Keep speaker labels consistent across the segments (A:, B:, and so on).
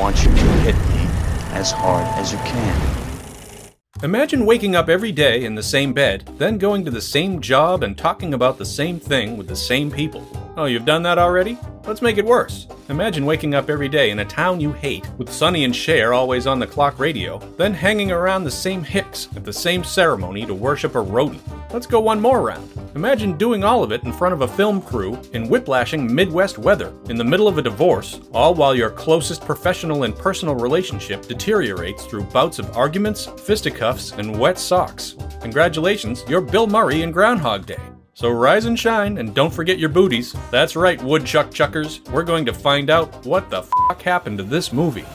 A: want you to hit me as hard as you can.
B: Imagine waking up every day in the same bed, then going to the same job and talking about the same thing with the same people. Oh, you've done that already? Let's make it worse. Imagine waking up every day in a town you hate, with Sonny and Cher always on the clock radio, then hanging around the same hicks at the same ceremony to worship a rodent. Let's go one more round. Imagine doing all of it in front of a film crew in whiplashing Midwest weather, in the middle of a divorce, all while your closest professional and personal relationship deteriorates through bouts of arguments, fisticuffs, and wet socks. Congratulations, you're Bill Murray in Groundhog Day. So rise and shine, and don't forget your booties. That's right, woodchuck chuckers. We're going to find out what the fuck happened to this movie.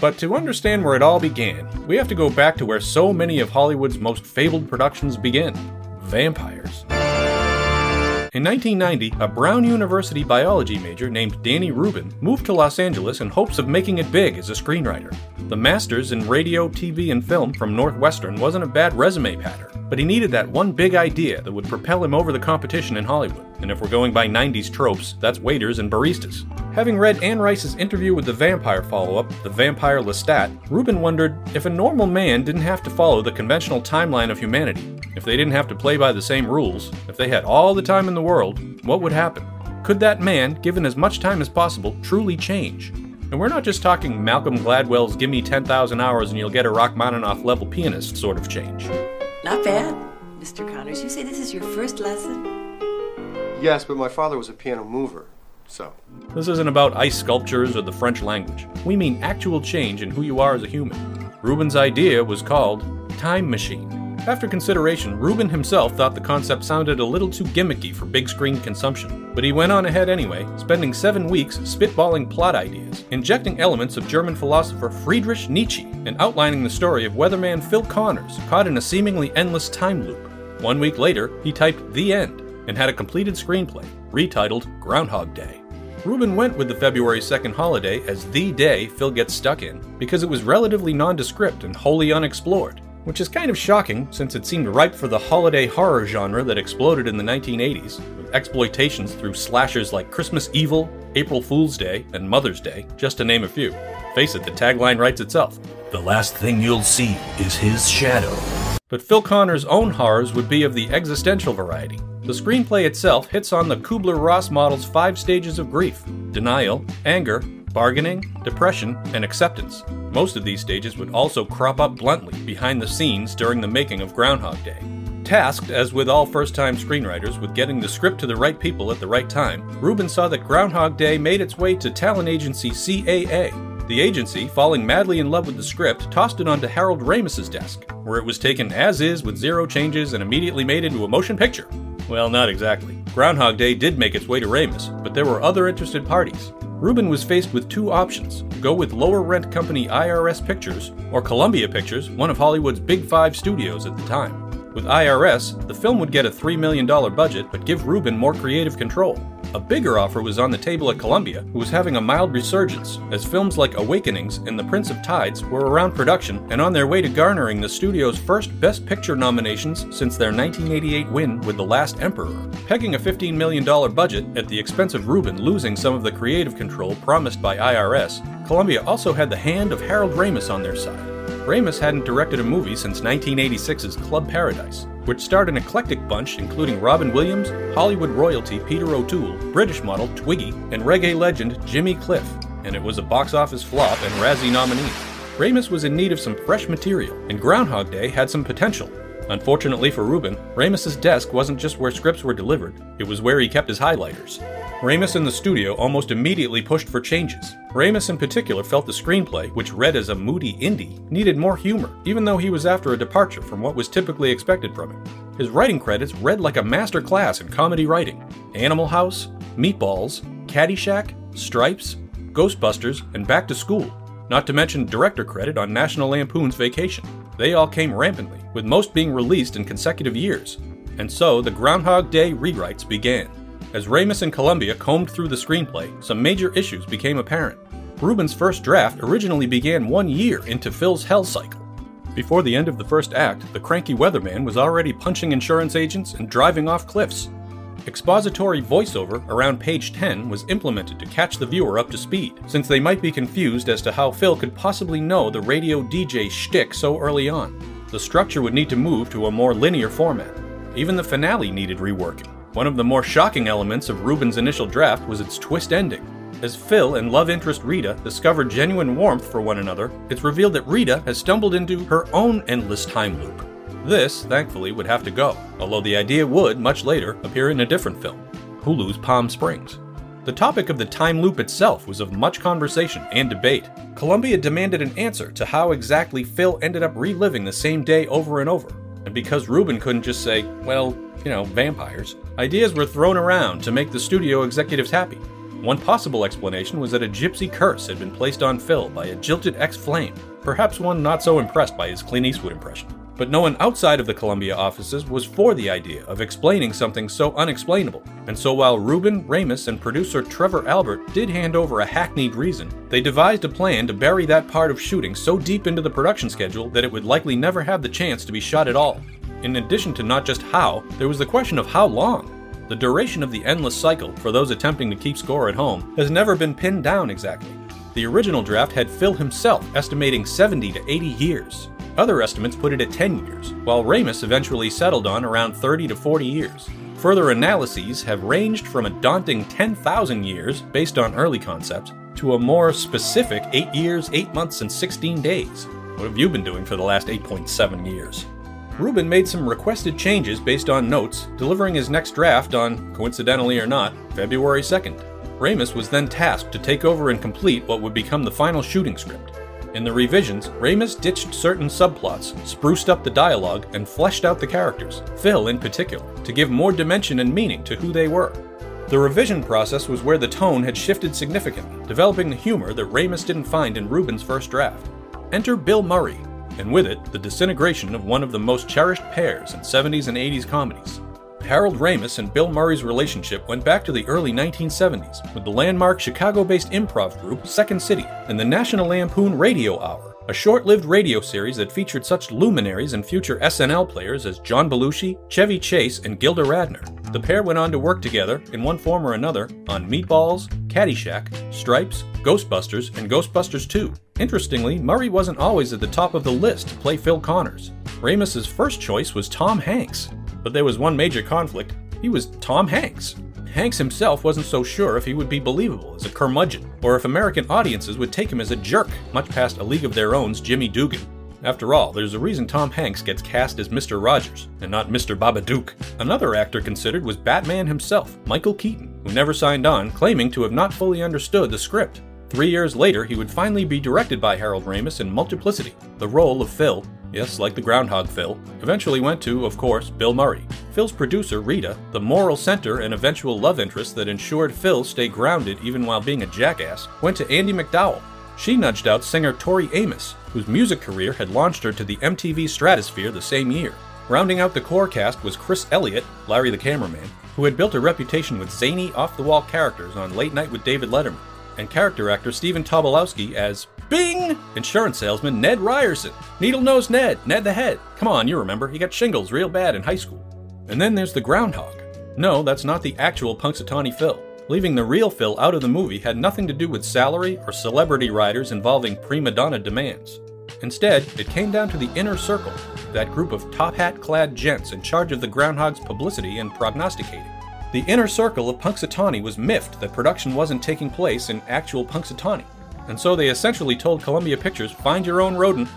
B: But to understand where it all began, we have to go back to where so many of Hollywood's most fabled productions begin vampires. In 1990, a Brown University biology major named Danny Rubin moved to Los Angeles in hopes of making it big as a screenwriter. The master's in radio, TV, and film from Northwestern wasn't a bad resume pattern, but he needed that one big idea that would propel him over the competition in Hollywood. And if we're going by 90s tropes, that's waiters and baristas. Having read Anne Rice's interview with the vampire follow up, The Vampire Lestat, Rubin wondered if a normal man didn't have to follow the conventional timeline of humanity, if they didn't have to play by the same rules, if they had all the time in the world, what would happen? Could that man, given as much time as possible, truly change? And we're not just talking Malcolm Gladwell's give me 10,000 hours and you'll get a Rachmaninoff level pianist sort of change.
C: Not bad, Mr. Connors. You say this is your first lesson?
D: Yes, but my father was a piano mover, so.
B: This isn't about ice sculptures or the French language. We mean actual change in who you are as a human. Rubin's idea was called Time Machine. After consideration, Rubin himself thought the concept sounded a little too gimmicky for big screen consumption, but he went on ahead anyway, spending seven weeks spitballing plot ideas, injecting elements of German philosopher Friedrich Nietzsche, and outlining the story of weatherman Phil Connors caught in a seemingly endless time loop. One week later, he typed The End and had a completed screenplay, retitled Groundhog Day. Rubin went with the February 2nd holiday as the day Phil gets stuck in because it was relatively nondescript and wholly unexplored which is kind of shocking since it seemed ripe for the holiday horror genre that exploded in the 1980s, with exploitations through slashers like Christmas Evil, April Fool's Day, and Mother's Day, just to name a few. Face it, the tagline writes itself
E: The last thing you'll see is his shadow.
B: But Phil Connor's own horrors would be of the existential variety. The screenplay itself hits on the Kubler Ross model's five stages of grief denial, anger, bargaining, depression, and acceptance. Most of these stages would also crop up bluntly behind the scenes during the making of Groundhog Day. Tasked, as with all first time screenwriters, with getting the script to the right people at the right time, Rubin saw that Groundhog Day made its way to talent agency CAA. The agency, falling madly in love with the script, tossed it onto Harold Ramis's desk, where it was taken as is with zero changes and immediately made into a motion picture. Well, not exactly. Groundhog Day did make its way to Ramis, but there were other interested parties. Rubin was faced with two options go with lower rent company IRS Pictures or Columbia Pictures, one of Hollywood's big five studios at the time. With IRS, the film would get a $3 million budget but give Rubin more creative control. A bigger offer was on the table at Columbia, who was having a mild resurgence, as films like Awakenings and The Prince of Tides were around production and on their way to garnering the studio's first Best Picture nominations since their 1988 win with The Last Emperor. Pegging a $15 million budget at the expense of Rubin losing some of the creative control promised by IRS, Columbia also had the hand of Harold Ramis on their side. Ramis hadn't directed a movie since 1986's Club Paradise, which starred an eclectic bunch including Robin Williams, Hollywood royalty Peter O'Toole, British model Twiggy, and reggae legend Jimmy Cliff, and it was a box office flop and Razzie nominee. Ramis was in need of some fresh material, and Groundhog Day had some potential. Unfortunately for Rubin, Ramis's desk wasn't just where scripts were delivered, it was where he kept his highlighters. Ramis in the studio almost immediately pushed for changes. Ramis in particular felt the screenplay, which read as a moody indie, needed more humor, even though he was after a departure from what was typically expected from him. His writing credits read like a master class in comedy writing. Animal House, Meatballs, Caddyshack, Stripes, Ghostbusters, and Back to School, not to mention director credit on National Lampoon's Vacation. They all came rampantly, with most being released in consecutive years. And so the Groundhog Day rewrites began. As Ramis and Columbia combed through the screenplay, some major issues became apparent. Rubin's first draft originally began one year into Phil's hell cycle. Before the end of the first act, the cranky weatherman was already punching insurance agents and driving off cliffs. Expository voiceover around page 10 was implemented to catch the viewer up to speed, since they might be confused as to how Phil could possibly know the radio DJ shtick so early on. The structure would need to move to a more linear format. Even the finale needed reworking. One of the more shocking elements of Rubin's initial draft was its twist ending. As Phil and love interest Rita discover genuine warmth for one another, it's revealed that Rita has stumbled into her own endless time loop. This, thankfully, would have to go, although the idea would, much later, appear in a different film Hulu's Palm Springs. The topic of the time loop itself was of much conversation and debate. Columbia demanded an answer to how exactly Phil ended up reliving the same day over and over. And because Rubin couldn't just say, well, you know, vampires, ideas were thrown around to make the studio executives happy. One possible explanation was that a gypsy curse had been placed on Phil by a jilted ex flame, perhaps one not so impressed by his Clint Eastwood impression but no one outside of the Columbia offices was for the idea of explaining something so unexplainable. And so while Rubin, Ramis, and producer Trevor Albert did hand over a hackneyed reason, they devised a plan to bury that part of shooting so deep into the production schedule that it would likely never have the chance to be shot at all. In addition to not just how, there was the question of how long. The duration of the endless cycle, for those attempting to keep score at home, has never been pinned down exactly. The original draft had Phil himself estimating 70 to 80 years. Other estimates put it at 10 years, while Ramis eventually settled on around 30 to 40 years. Further analyses have ranged from a daunting 10,000 years, based on early concepts, to a more specific 8 years, 8 months, and 16 days. What have you been doing for the last 8.7 years? Rubin made some requested changes based on notes, delivering his next draft on, coincidentally or not, February 2nd. Ramis was then tasked to take over and complete what would become the final shooting script. In the revisions, Ramis ditched certain subplots, spruced up the dialogue, and fleshed out the characters, Phil in particular, to give more dimension and meaning to who they were. The revision process was where the tone had shifted significantly, developing the humor that Ramis didn't find in Rubin's first draft. Enter Bill Murray, and with it, the disintegration of one of the most cherished pairs in 70s and 80s comedies. Harold Ramis and Bill Murray's relationship went back to the early 1970s with the landmark Chicago based improv group Second City and the National Lampoon Radio Hour, a short lived radio series that featured such luminaries and future SNL players as John Belushi, Chevy Chase, and Gilda Radner. The pair went on to work together, in one form or another, on Meatballs, Caddyshack, Stripes, Ghostbusters, and Ghostbusters 2. Interestingly, Murray wasn't always at the top of the list to play Phil Connors. Ramis's first choice was Tom Hanks, but there was one major conflict. He was Tom Hanks. Hanks himself wasn't so sure if he would be believable as a curmudgeon, or if American audiences would take him as a jerk, much past A League of Their Own's Jimmy Dugan. After all, there's a reason Tom Hanks gets cast as Mr. Rogers, and not Mr. Babadook. Another actor considered was Batman himself, Michael Keaton, who never signed on, claiming to have not fully understood the script. Three years later, he would finally be directed by Harold Ramis in Multiplicity, the role of Phil, yes, like the Groundhog Phil, eventually went to, of course, Bill Murray. Phil's producer, Rita, the moral center and eventual love interest that ensured Phil stay grounded even while being a jackass, went to Andie MacDowell. She nudged out singer Tori Amos, whose music career had launched her to the MTV stratosphere the same year. Rounding out the core cast was Chris Elliott, Larry the cameraman, who had built a reputation with zany, off the wall characters on Late Night with David Letterman, and character actor Stephen Tobolowsky as Bing! Insurance salesman Ned Ryerson. Needle Nose Ned, Ned the Head. Come on, you remember, he got shingles real bad in high school. And then there's the Groundhog. No, that's not the actual Punxsutawney Phil. Leaving the real Phil out of the movie had nothing to do with salary or celebrity riders involving prima donna demands. Instead, it came down to the inner circle, that group of top hat clad gents in charge of the Groundhog's publicity and prognosticating. The inner circle of Punxsutawney was miffed that production wasn't taking place in actual Punxsutawney and so they essentially told Columbia Pictures, find your own rodent.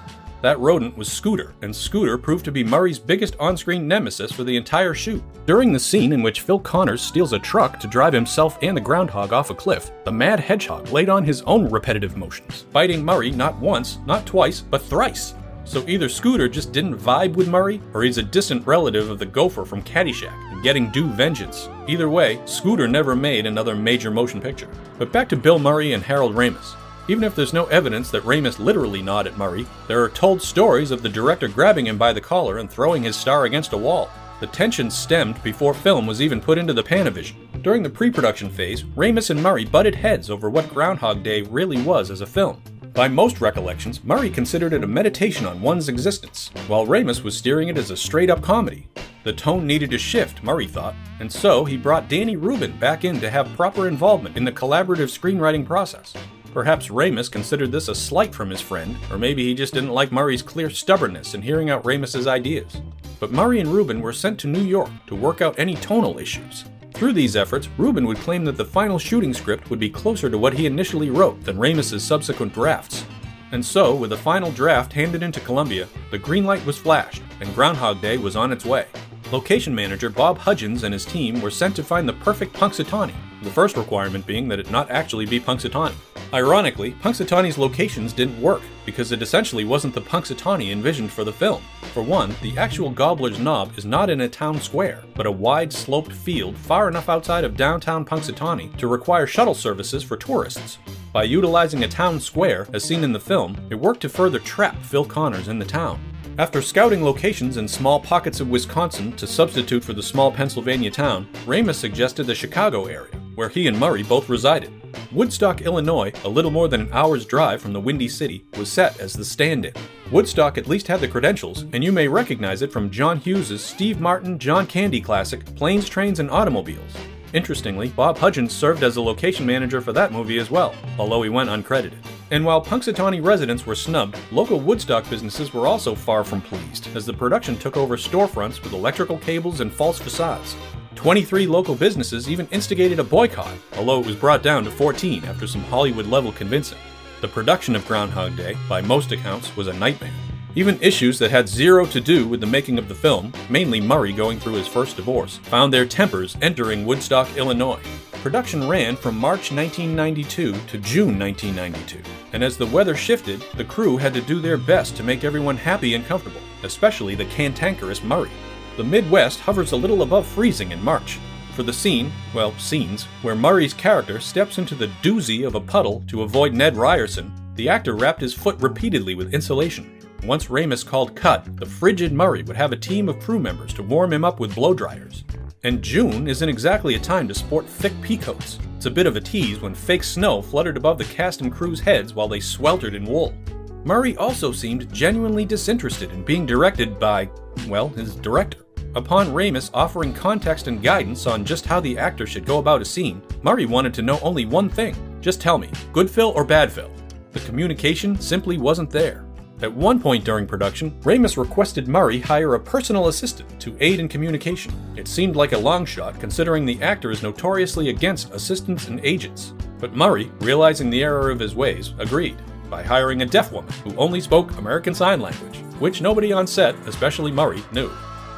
B: That rodent was Scooter, and Scooter proved to be Murray's biggest on screen nemesis for the entire shoot. During the scene in which Phil Connors steals a truck to drive himself and the groundhog off a cliff, the mad hedgehog laid on his own repetitive motions, biting Murray not once, not twice, but thrice. So either Scooter just didn't vibe with Murray, or he's a distant relative of the gopher from Caddyshack and getting due vengeance. Either way, Scooter never made another major motion picture. But back to Bill Murray and Harold Ramis. Even if there's no evidence that Ramis literally gnawed at Murray, there are told stories of the director grabbing him by the collar and throwing his star against a wall. The tension stemmed before film was even put into the Panavision. During the pre production phase, Ramis and Murray butted heads over what Groundhog Day really was as a film. By most recollections, Murray considered it a meditation on one's existence, while Ramis was steering it as a straight up comedy. The tone needed to shift, Murray thought, and so he brought Danny Rubin back in to have proper involvement in the collaborative screenwriting process. Perhaps Ramis considered this a slight from his friend, or maybe he just didn't like Murray's clear stubbornness in hearing out Ramis's ideas. But Murray and Rubin were sent to New York to work out any tonal issues. Through these efforts, Rubin would claim that the final shooting script would be closer to what he initially wrote than Ramis's subsequent drafts. And so, with the final draft handed into Columbia, the green light was flashed, and Groundhog Day was on its way. Location manager Bob Hudgens and his team were sent to find the perfect Punxsutawney, the first requirement being that it not actually be Punxsutawney. Ironically, Punxsutawney's locations didn't work because it essentially wasn't the Punxsutawney envisioned for the film. For one, the actual Gobbler's Knob is not in a town square, but a wide sloped field far enough outside of downtown Punxsutawney to require shuttle services for tourists. By utilizing a town square, as seen in the film, it worked to further trap Phil Connors in the town. After scouting locations in small pockets of Wisconsin to substitute for the small Pennsylvania town, Ramis suggested the Chicago area, where he and Murray both resided. Woodstock, Illinois, a little more than an hour's drive from the Windy City, was set as the stand in. Woodstock at least had the credentials, and you may recognize it from John Hughes' Steve Martin John Candy classic, Planes, Trains, and Automobiles. Interestingly, Bob Hudgens served as a location manager for that movie as well, although he went uncredited. And while Punxsutawney residents were snubbed, local Woodstock businesses were also far from pleased, as the production took over storefronts with electrical cables and false facades. 23 local businesses even instigated a boycott, although it was brought down to 14 after some Hollywood level convincing. The production of Groundhog Day, by most accounts, was a nightmare. Even issues that had zero to do with the making of the film, mainly Murray going through his first divorce, found their tempers entering Woodstock, Illinois. Production ran from March 1992 to June 1992, and as the weather shifted, the crew had to do their best to make everyone happy and comfortable, especially the cantankerous Murray. The Midwest hovers a little above freezing in March. For the scene, well, scenes, where Murray's character steps into the doozy of a puddle to avoid Ned Ryerson, the actor wrapped his foot repeatedly with insulation. Once Ramis called cut, the frigid Murray would have a team of crew members to warm him up with blow dryers. And June isn't exactly a time to sport thick peacoats. It's a bit of a tease when fake snow fluttered above the cast and crew's heads while they sweltered in wool. Murray also seemed genuinely disinterested in being directed by, well, his director. Upon Ramis offering context and guidance on just how the actor should go about a scene, Murray wanted to know only one thing just tell me, good Phil or bad Phil? The communication simply wasn't there. At one point during production, Ramis requested Murray hire a personal assistant to aid in communication. It seemed like a long shot considering the actor is notoriously against assistants and agents. But Murray, realizing the error of his ways, agreed by hiring a deaf woman who only spoke American Sign Language, which nobody on set, especially Murray, knew.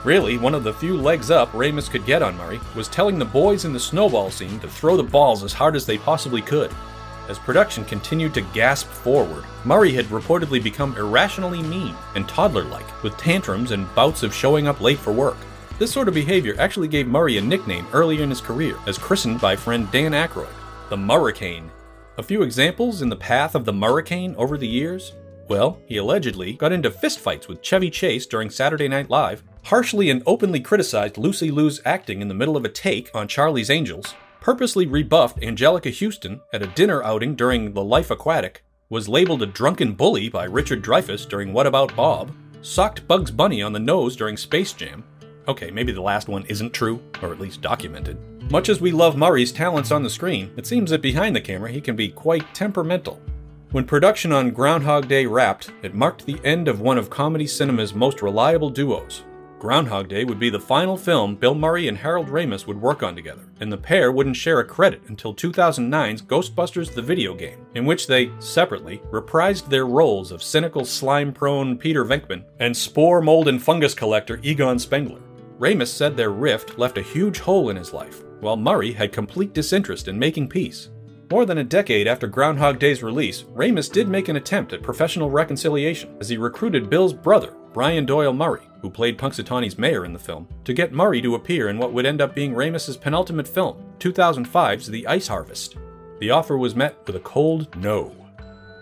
B: Really, one of the few legs up Ramis could get on Murray was telling the boys in the snowball scene to throw the balls as hard as they possibly could. As production continued to gasp forward, Murray had reportedly become irrationally mean and toddler like, with tantrums and bouts of showing up late for work. This sort of behavior actually gave Murray a nickname earlier in his career, as christened by friend Dan Aykroyd, the Murricane. A few examples in the path of the Murricane over the years? Well, he allegedly got into fistfights with Chevy Chase during Saturday Night Live, harshly and openly criticized Lucy Liu's acting in the middle of a take on Charlie's Angels, purposely rebuffed Anjelica Huston at a dinner outing during The Life Aquatic, was labeled a drunken bully by Richard Dreyfuss during What About Bob, socked Bugs Bunny on the nose during Space Jam. Okay, maybe the last one isn't true, or at least documented. Much as we love Murray's talents on the screen, it seems that behind the camera he can be quite temperamental. When production on Groundhog Day wrapped, it marked the end of one of comedy cinema's most reliable duos, Groundhog Day would be the final film Bill Murray and Harold Ramis would work on together, and the pair wouldn't share a credit until 2009's Ghostbusters the video game, in which they, separately, reprised their roles of cynical slime prone Peter Venkman and spore, mold, and fungus collector Egon Spengler. Ramis said their rift left a huge hole in his life, while Murray had complete disinterest in making peace. More than a decade after Groundhog Day's release, Ramis did make an attempt at professional reconciliation as he recruited Bill's brother, Brian Doyle Murray, who played Punxsutawney's mayor in the film, to get Murray to appear in what would end up being Ramis's penultimate film, 2005's The Ice Harvest. The offer was met with a cold no.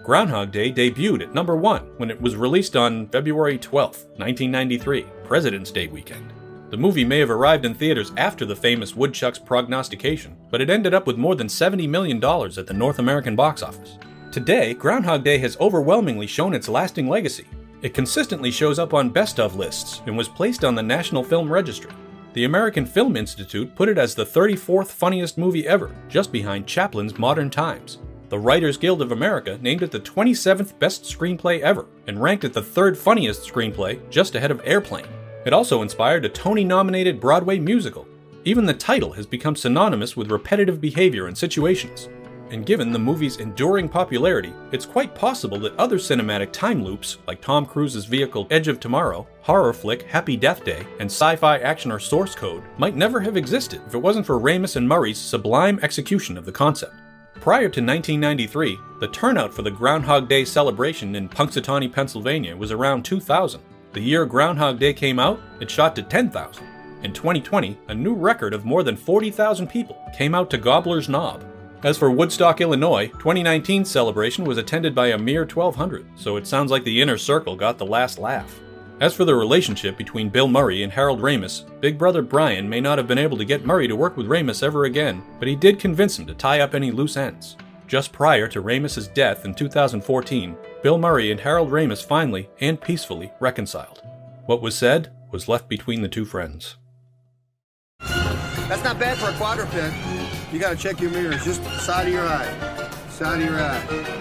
B: Groundhog Day debuted at number one when it was released on February 12, 1993, President's Day weekend. The movie may have arrived in theaters after the famous Woodchuck's prognostication, but it ended up with more than $70 million at the North American box office. Today, Groundhog Day has overwhelmingly shown its lasting legacy, It consistently shows up on best of lists and was placed on the National Film Registry. The American Film Institute put it as the 34th funniest movie ever, just behind Chaplin's Modern Times. The Writers Guild of America named it the 27th best screenplay ever and ranked it the third funniest screenplay, just ahead of Airplane. It also inspired a Tony nominated Broadway musical. Even the title has become synonymous with repetitive behavior and situations. And given the movie's enduring popularity, it's quite possible that other cinematic time loops, like Tom Cruise's vehicle Edge of Tomorrow, horror flick Happy Death Day, and sci fi actioner Source Code, might never have existed if it wasn't for Ramis and Murray's sublime execution of the concept. Prior to 1993, the turnout for the Groundhog Day celebration in Punxsutawney, Pennsylvania was around 2,000. The year Groundhog Day came out, it shot to 10,000. In 2020, a new record of more than 40,000 people came out to Gobbler's Knob. As for Woodstock, Illinois, 2019's celebration was attended by a mere 1,200, so it sounds like the inner circle got the last laugh. As for the relationship between Bill Murray and Harold Ramis, Big Brother Brian may not have been able to get Murray to work with Ramis ever again, but he did convince him to tie up any loose ends. Just prior to Ramis's death in 2014, Bill Murray and Harold Ramis finally and peacefully reconciled. What was said was left between the two friends.
F: That's not bad for a quadruped. You gotta check your mirrors, just side of your eye. Side of your eye.